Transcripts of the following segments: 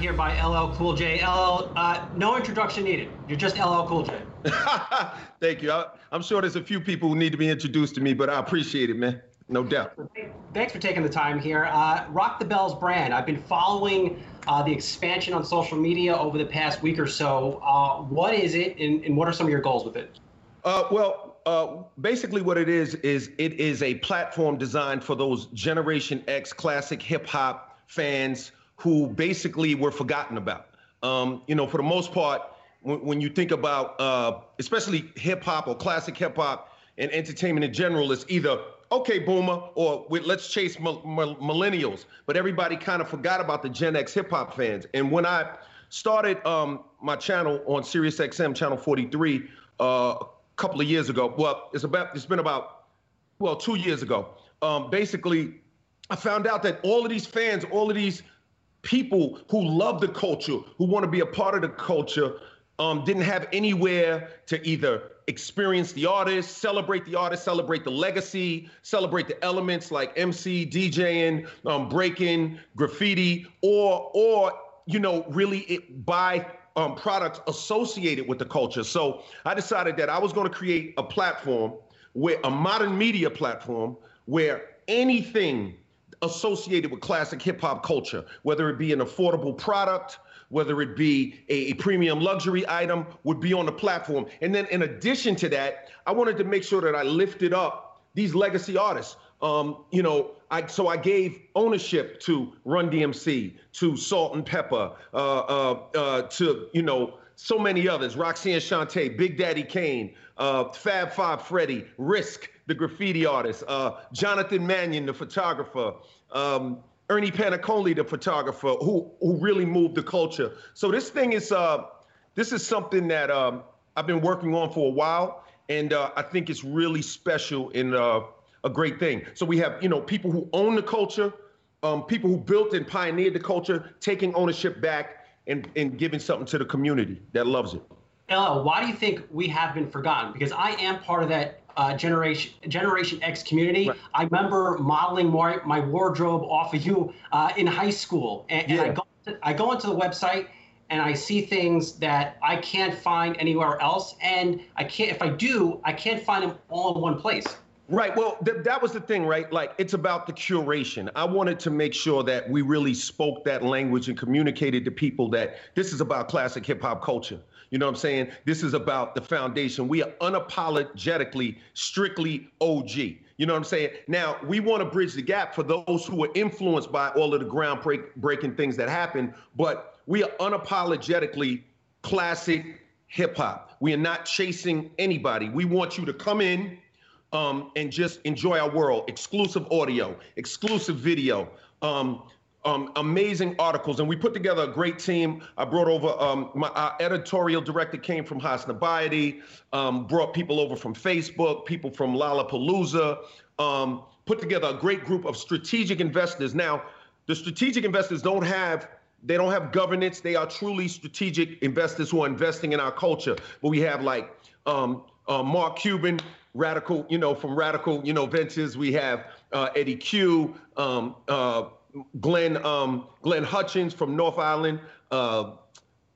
here by LL Cool J. LL, uh, no introduction needed. You're just LL Cool J. Thank you. I, am sure there's a few people who need to be introduced to me, but I appreciate it, man. No doubt. Thanks for taking the time here. Uh, Rock the Bells brand. I've been following uh, the expansion on social media over the past week or so. Uh, what is it, and, and, what are some of your goals with it? Uh, well, uh, basically, what it is is it is a platform designed for those Generation X classic hip hop fans who basically were forgotten about. Um, you know, for the most part, when, when you think about uh, especially hip hop or classic hip hop and entertainment in general, it's either okay, boomer, or let's chase millennials. But everybody kind of forgot about the Gen X hip hop fans. And when I started um, my channel on Sirius XM, channel 43, uh, a couple of years ago, well, it's about it's been about well two years ago. Um, basically, I found out that all of these fans, all of these people who love the culture, who want to be a part of the culture, um, didn't have anywhere to either experience the artist, celebrate the artist, celebrate the legacy, celebrate the elements like MC, DJing, um, breaking, graffiti, or or you know really it, buy um, products associated with the culture. So I decided that I was going to create a platform where a modern media platform where anything associated with classic hip hop culture, whether it be an affordable product, whether it be a, a, premium luxury item, would be on the platform. And then in addition to that, I wanted to make sure that I lifted up these legacy artists. Um, you know, I, so I gave ownership to Run DMC, to Salt-N-Pepa, uh, uh, uh, to you know so many others, Roxanne Shante, Big Daddy Kane, uh, Fab Five Freddy, Risk, the graffiti artist, uh, Jonathan Mannion, the photographer, um, Ernie Paniccioli, the photographer, who who really moved the culture. So this thing is uh, this is something that um, I've been working on for a while, and uh, I think it's really special and uh, a great thing. So we have you know people who own the culture, um, people who built and pioneered the culture, taking ownership back and and giving something to the community that loves it. LL, why do you think we have been forgotten? Because I am part of that uh, generation Generation X community. Right. I remember modeling my, my wardrobe off of you uh, in high school, and, yeah. and I go to, I go into the website and I see things that I can't find anywhere else, and I can't if I do, I can't find them all in one place. Right. Well, th- that was the thing, right? Like, it's about the curation. I wanted to make sure that we really spoke that language and communicated to people that this is about classic hip hop culture. You know what I'm saying? This is about the foundation. We are unapologetically, strictly OG. You know what I'm saying? Now, we want to bridge the gap for those who are influenced by all of the groundbreaking things that happen, but we are unapologetically classic hip hop. We are not chasing anybody. We want you to come in um, and just enjoy our world. Exclusive audio, exclusive video. Um, um, amazing articles, and we put together a great team. I brought over um, my our editorial director came from Hasnabayati, um, brought people over from Facebook, people from Lollapalooza, um, put together a great group of strategic investors. Now, the strategic investors don't have they don't have governance. They are truly strategic investors who are investing in our culture. But we have like um, uh, Mark Cuban, radical, you know, from Radical, you know, Ventures. We have uh, Eddy Cue. Um, uh, Glenn um, Glenn Hutchins from North Island, uh,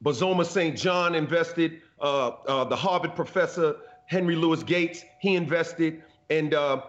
Bozoma St. John invested, uh, uh, the Harvard professor Henry Louis Gates he invested, and uh,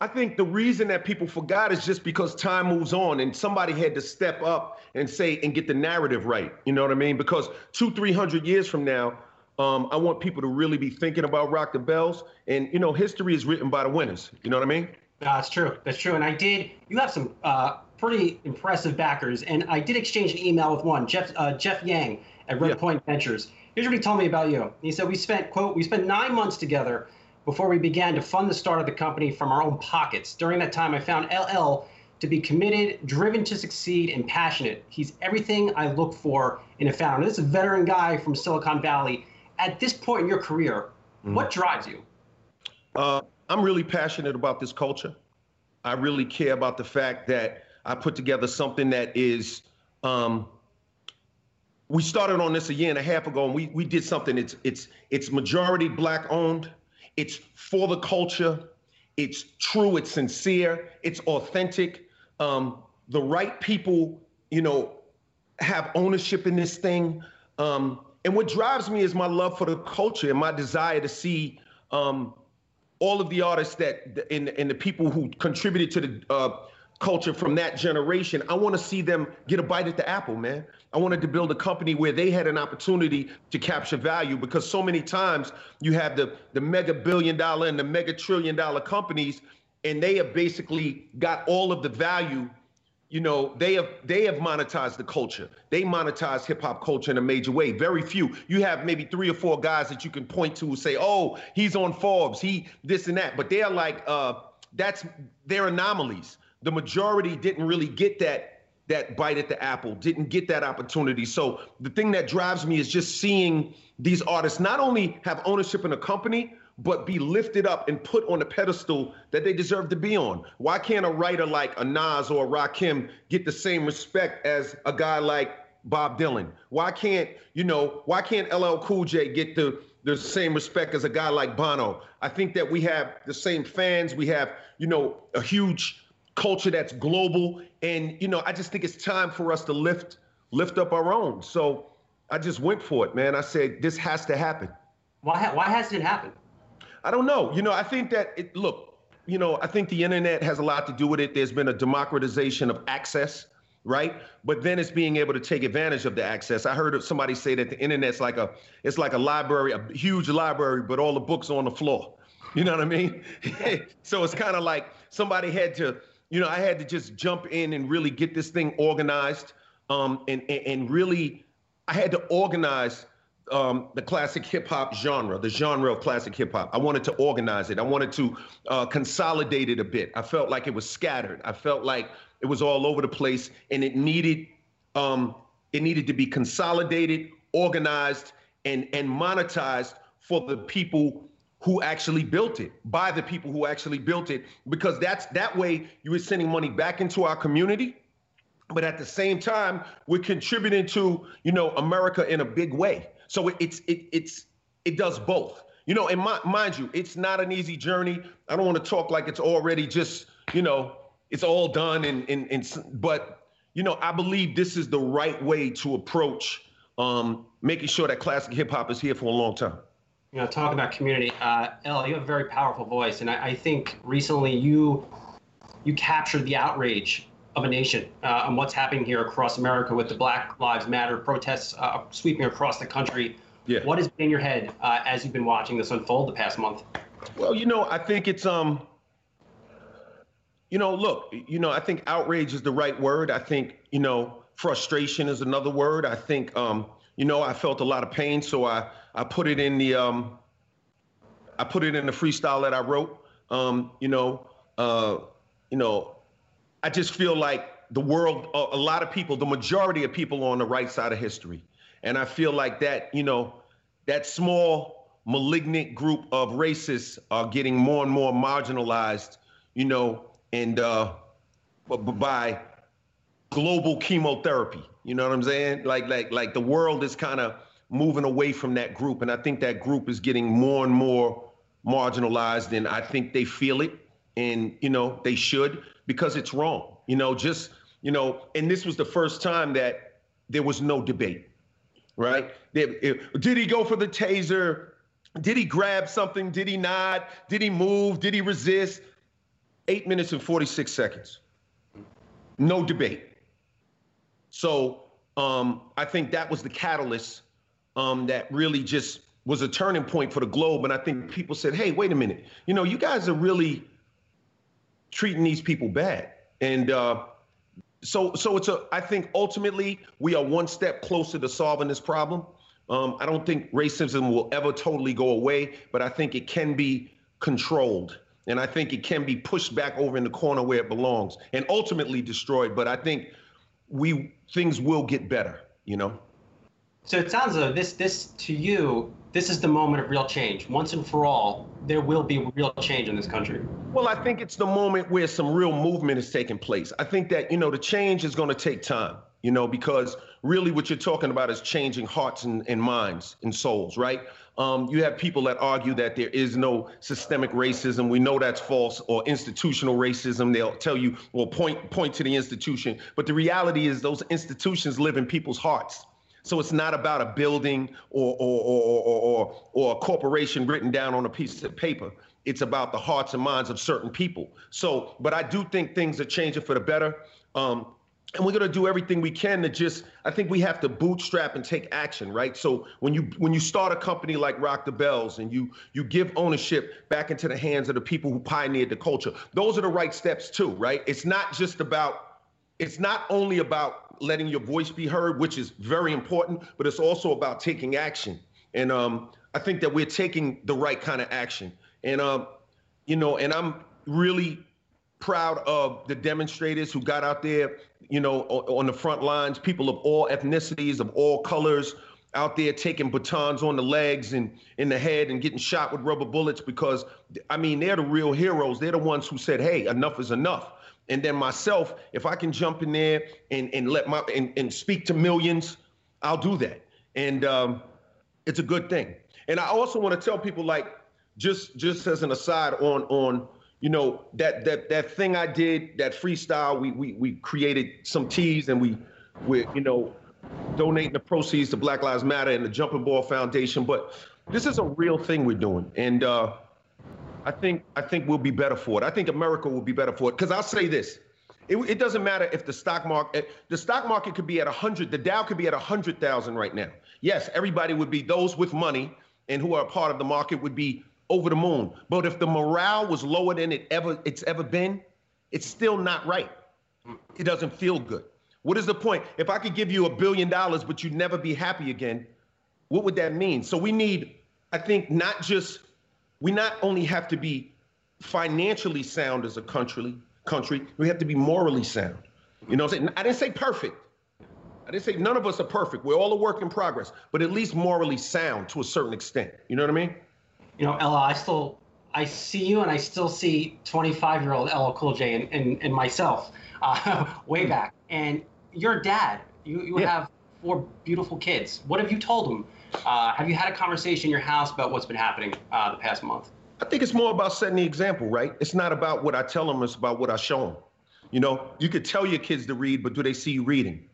I think the reason that people forgot is just because time moves on, and somebody had to step up and say and get the narrative right. You know what I mean? Because two, three hundred years from now. Um, I want people to really be thinking about Rock the Bells, and you know, history is written by the winners. You know what I mean? That's true. That's true. And I did. You have some uh, pretty impressive backers. And I did exchange an email with one, Jeff uh, Jeff Yang at Red yeah. Point Ventures. Here's what he told me about you. He said we spent quote we spent nine months together before we began to fund the start of the company from our own pockets. During that time, I found LL to be committed, driven to succeed, and passionate. He's everything I look for in a founder. This is a veteran guy from Silicon Valley. At this point in your career, mm-hmm. what drives you? Uh, I'm really passionate about this culture. I really care about the fact that I put together something that is. Um, we started on this a year and a half ago, and we we did something. It's it's it's majority black owned. It's for the culture. It's true. It's sincere. It's authentic. Um, the right people, you know, have ownership in this thing. Um, and what drives me is my love for the culture and my desire to see um, all of the artists that and, and the people who contributed to the uh, culture from that generation. I want to see them get a bite at the apple, man. I wanted to build a company where they had an opportunity to capture value because so many times you have the the mega billion dollar and the mega trillion dollar companies, and they have basically got all of the value you know they have they have monetized the culture. They monetize hip-hop culture in a major way. Very few. You have maybe three or four guys that you can point to and say oh he's on forbes. He this and that. But they're like uh that's they're anomalies. The majority didn't really get that that bite at the apple didn't get that opportunity. So the thing that drives me is just seeing these artists not only have ownership in a company but be lifted up and put on a pedestal that they deserve to be on. Why can't a writer like a Nas or a Rakim get the same respect as a guy like Bob Dylan? Why can't, you know, why can't LL Cool J get the the same respect as a guy like Bono? I think that we have the same fans, we have, you know, a huge culture that's global and you know, I just think it's time for us to lift lift up our own. So I just went for it, man. I said this has to happen. Why why hasn't it happened? I don't know. You know, I think that it, look, you know, I think the internet has a lot to do with it. There's been a democratization of access, right? But then it's being able to take advantage of the access. I heard somebody say that the internet's like a it's like a library, a huge library, but all the books on the floor. You know what I mean? so it's kind of like somebody had to, you know, I had to just jump in and really get this thing organized, um, and, and and really, I had to organize um, the classic hip hop genre, the genre of classic hip hop. I wanted to organize it. I wanted to uh, consolidate it a bit. I felt like it was scattered. I felt like it was all over the place, and it needed um, it needed to be consolidated, organized, and and monetized for the people who actually built it by the people who actually built it because that's that way you were sending money back into our community but at the same time we're contributing to you know america in a big way so it, it's it, it's it does both. You know, and my, mind you, it's not an easy journey. I don't want to talk like it's already just you know it's all done and and, and but you know I believe this is the right way to approach um, making sure that classic hip hop is here for a long time. You know, talk about community. Uh, El, you have a very powerful voice, and I, I think recently you you captured the outrage of a nation uh, and what's happening here across America with the Black Lives Matter protests uh, sweeping across the country. Yeah. What has been in your head uh, as you've been watching this unfold the past month? Well, you know, I think it's um, you know, look, you know, I think outrage is the right word. I think you know, frustration is another word. I think um, you know, I felt a lot of pain, so I I put it in the um, I put it in the freestyle that I wrote. Um, you know, uh, you know, I just feel like the world, a lot of people, the majority of people on the right side of history. And I feel like that, you know, that small malignant group of racists are getting more and more marginalized, you know, and uh, by global chemotherapy. You know what I'm saying? Like, like, like the world is kind of moving away from that group, and I think that group is getting more and more marginalized, and I think they feel it, and you know they should because it's wrong. You know, just, you know, and this was the first time that there was no debate, right? Did, he go for the taser? Did he grab something? Did he not? Did he move? Did he resist? Eight minutes and 46 seconds. No debate. So um, I think that was the catalyst um, that really just was a turning point for the globe. And I think people said, hey, wait a minute. You know, you guys are really treating these people bad. And uh, so, so it's a. I think ultimately we are one step closer to solving this problem. Um, I don't think racism will ever totally go away, but I think it can be controlled, and I think it can be pushed back over in the corner where it belongs, and ultimately destroyed. But I think we things will get better. You know. So it sounds like this this to you this is the moment of real change. Once and for all, there will be real change in this country. Well, I think it's the moment where some real movement is taking place. I think that, you know, the change is going to take time. you know, because really what you're talking about is changing hearts and, and minds and souls, right? Um, you have people that argue that there is no systemic racism. We know that's false, or institutional racism. They'll tell you, well, point point to the institution. But the reality is, those institutions live in people's hearts. So it's not about a building or or or or, or, or a corporation written down on a piece of paper. It's about the hearts and minds of certain people. So, but I do think things are changing for the better. Um, and we're going to do everything we can to just i think we have to bootstrap and take action right so when you when you start a company like rock the bells and you you give ownership back into the hands of the people who pioneered the culture those are the right steps too right it's not just about it's not only about letting your voice be heard which is very important but it's also about taking action. And um i think that we're taking the right kind of action. And um you know and i'm really proud of the demonstrators who got out there, you know, on, the front lines, people of all ethnicities, of all colors, out there taking batons on the legs and in the head and getting shot with rubber bullets because, I mean, they're the real heroes. They're the ones who said, hey, enough is enough. And then myself, if I can jump in there and, and let my and, and speak to millions, I'll do that. And um, it's a good thing. And I also want to tell people like just just as an aside on on you know that that that thing I did, that freestyle. We we we created some teas and we we you know donating the proceeds to Black Lives Matter and the Jump and Ball Foundation. But this is a real thing we're doing, and uh, I think I think we'll be better for it. I think America will be better for it because I'll say this. It, it, doesn't matter if the stock market, the stock market could be at 100, the Dow could be at 100,000 right now. Yes, everybody would be, those with money and who are a part of the market would be over the moon. But if the morale was lower than it ever it's ever been, it's still not right. It doesn't feel good. What is the point? If I could give you a billion dollars, but you'd never be happy again, what would that mean? So we need, I think, not just we not only have to be financially sound as a country, country, we have to be morally sound. You know, what I'm saying? I didn't say perfect. I didn't say none of us are perfect. We're all a work in progress, but at least morally sound to a certain extent. You know what I mean? you know, LL, I still I see you and I still see 25 year old LL Cool J and, and, and myself uh, way back. And your dad, you, you yeah. have four beautiful kids. What have you told them? Uh, have you had a conversation in your house about what's been happening uh, the past month? I think it's more about setting the example, right? It's not about what I tell them, it's about what I show them. You know, you could tell your kids to read, but do they see you reading?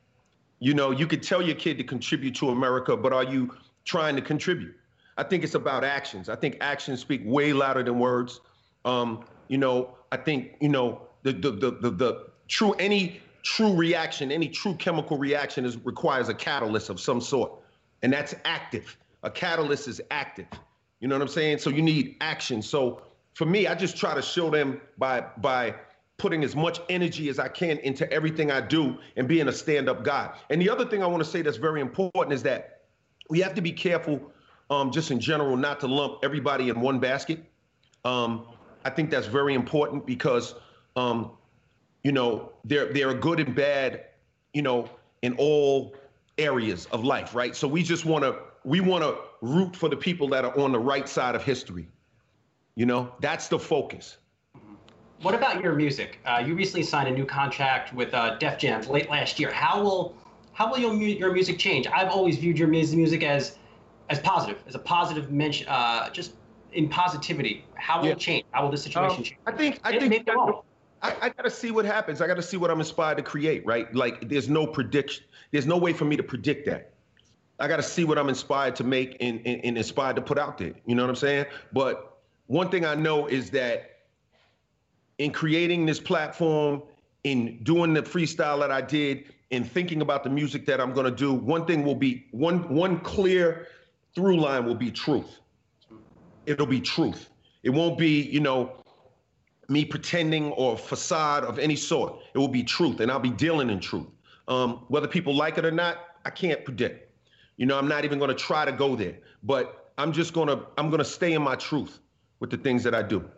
You know, you could tell your kid to contribute to America, but are you trying to contribute? I think it's about actions. I think actions speak way louder than words. Um, you know, I think you know the the the the, the true any true reaction, any true chemical reaction is requires a catalyst of some sort, and that's active. A catalyst is active. You know what I'm saying? So you need action. So for me, I just try to show them by by putting as much energy as I can into everything I do and being a stand-up guy. And the other thing I want to say that's very important is that we have to be careful um, just in general, not to lump everybody in one basket. Um, I think that's very important because, um, you know, there there are good and bad, you know, in all areas of life, right? So we just want to we want to root for the people that are on the right side of history. You know, that's the focus. What about your music? Uh, you recently signed a new contract with uh, Def Jam late last year. How will how will your your music change? I've always viewed your music as as positive, as a positive mention, uh, just in positivity. How will yeah. it change? How will the situation um, change? I think I think I, I got to see what happens. I got to see what I'm inspired to create. Right? Like there's no prediction. There's no way for me to predict that. I got to see what I'm inspired to make and, and, and inspired to put out there. You know what I'm saying? But one thing I know is that in creating this platform, in doing the freestyle that I did, in thinking about the music that I'm going to do, one thing will be one one clear through line will be truth. It'll be truth. It won't be, you know, me pretending or facade of any sort. It will be truth, and I'll be dealing in truth. Um, whether people like it or not, I can't predict. You know, I'm not even going to try to go there, but I'm just going to I'm going to stay in my truth with the things that I do.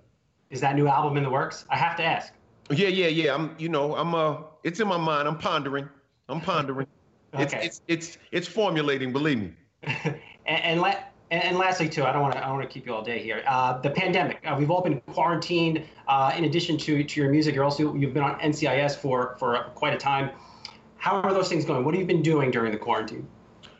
Is that new album in the works? I have to ask. Yeah, yeah, yeah. I'm, you know, I'm uh it's in my mind. I'm pondering. I'm pondering. okay. It's it's it's it's formulating, believe me. And, and, la- and lastly, too, I don't want to I don't want to keep you all day here. Uh, the pandemic. Uh, we've all been quarantined. Uh, in addition to to your music, you're also you've been on NCIS for for quite a time. How are those things going? What have you been doing during the quarantine?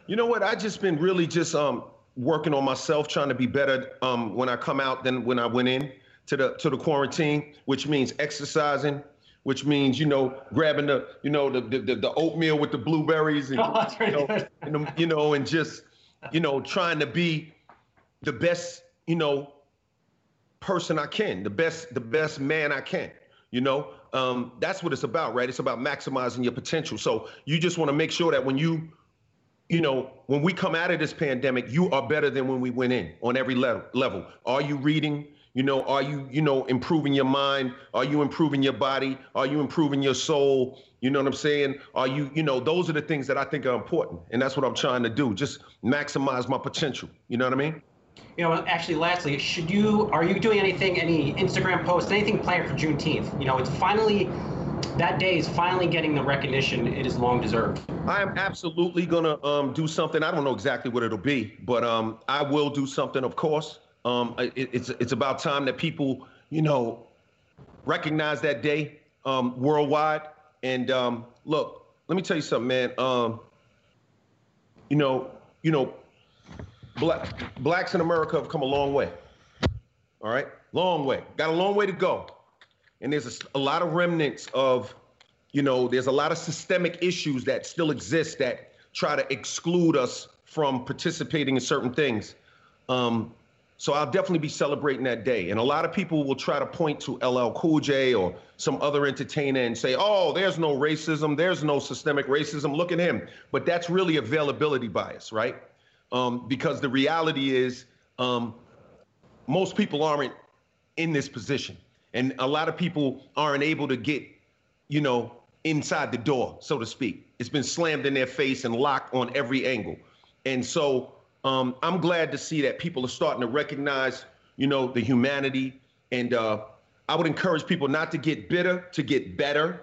You know what? I just been really just um working on myself, trying to be better um when I come out than when I went in to the to the quarantine, which means exercising, which means you know grabbing the you know the the, the oatmeal with the blueberries and, Oh, you, know, and the- you know and just you know trying to be the best you know person I can, the best the best man I can. You know, um, that's what it's about, right? It's about maximizing your potential. So you just want to make sure that when you you know, when we come out of this pandemic, you are better than when we went in on every level. Level. Are you reading? You know, are you, you know, improving your mind? Are you improving your body? Are you improving your soul? You know what I'm saying? Are you, you know, those are the things that I think are important, and that's what I'm trying to do. Just maximize my potential. You know what I mean? You know, actually, lastly, should you are you doing anything, any Instagram posts, anything planned for Juneteenth? You know, it's finally that day is finally getting the recognition it is long deserved. I am absolutely gonna um, do something. I don't know exactly what it'll be, but um, I will do something, of course. Um, it, it's it's about time that people, you know, recognize that day um, worldwide. And um, look, let me tell you something, man. Um, you know, you know, black blacks in America have come a long way. All right, long way. Got a long way to go, and there's a lot of remnants of you know, there's a lot of systemic issues that still exist that try to exclude us from participating in certain things. Um, so I'll definitely be celebrating that day. And a lot of people will try to point to LL Cool J or some other entertainer and say, oh, there's no racism, there's no systemic racism, look at him. But that's really availability bias, right? Um, because the reality is um, most people aren't in this position. And a lot of people aren't able to get, you know, inside the door, so to speak. It's been slammed in their face and locked on every angle. And so um, I'm glad to see that people are starting to recognize, you know, the humanity. And uh, I would encourage people not to get bitter, to get better.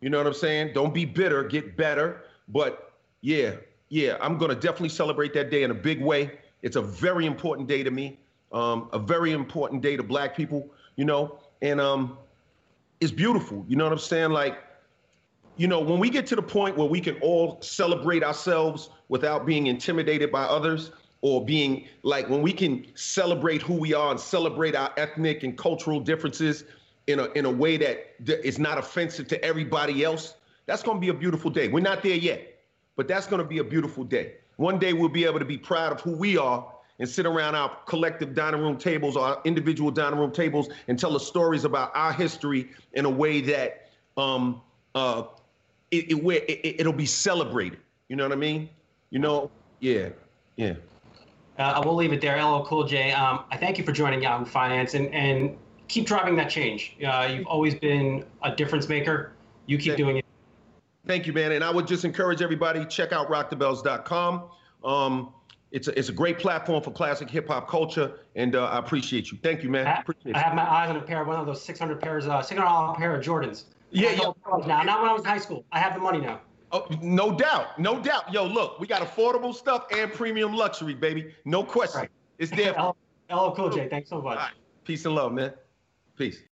You know what I'm saying? Don't be bitter, get better. But yeah, yeah, I'm gonna definitely celebrate that day in a big way. It's a very important day to me, um, a very important day to Black people. You know, and um, it's beautiful. You know what I'm saying? Like, you know, when we get to the point where we can all celebrate ourselves without being intimidated by others or being like when we can celebrate who we are and celebrate our ethnic and cultural differences in a in a way that th- is not offensive to everybody else, that's going to be a beautiful day. We're not there yet, but that's going to be a beautiful day. One day we'll be able to be proud of who we are and sit around our collective dining room tables or our individual dining room tables and tell us stories about our history in a way that um, uh, it, it, where it, it'll be celebrated. You know what I mean? You know? Yeah, yeah. Uh, I will leave it there. LL Cool J. Um, I thank you for joining Yahoo Finance and, and keep driving that change. Uh, you've always been a difference maker. You keep Thank- doing it. Thank you, man. And I would just encourage everybody check out rockthebells.com. Um, it's a, it's a great platform for classic hip hop culture, and uh, I appreciate you. Thank you, man. I, I have my eyes on a pair, one of those 600 pairs, uh, 600 dollar pair of Jordans. Yeah, I Now, not when I was in high school. I have the money now. Oh, no doubt, no doubt. Yo, look, we got affordable stuff and premium luxury, baby. No question. Right. It's there. LL Cool J. Thanks so much. Right. Peace and love, man. Peace.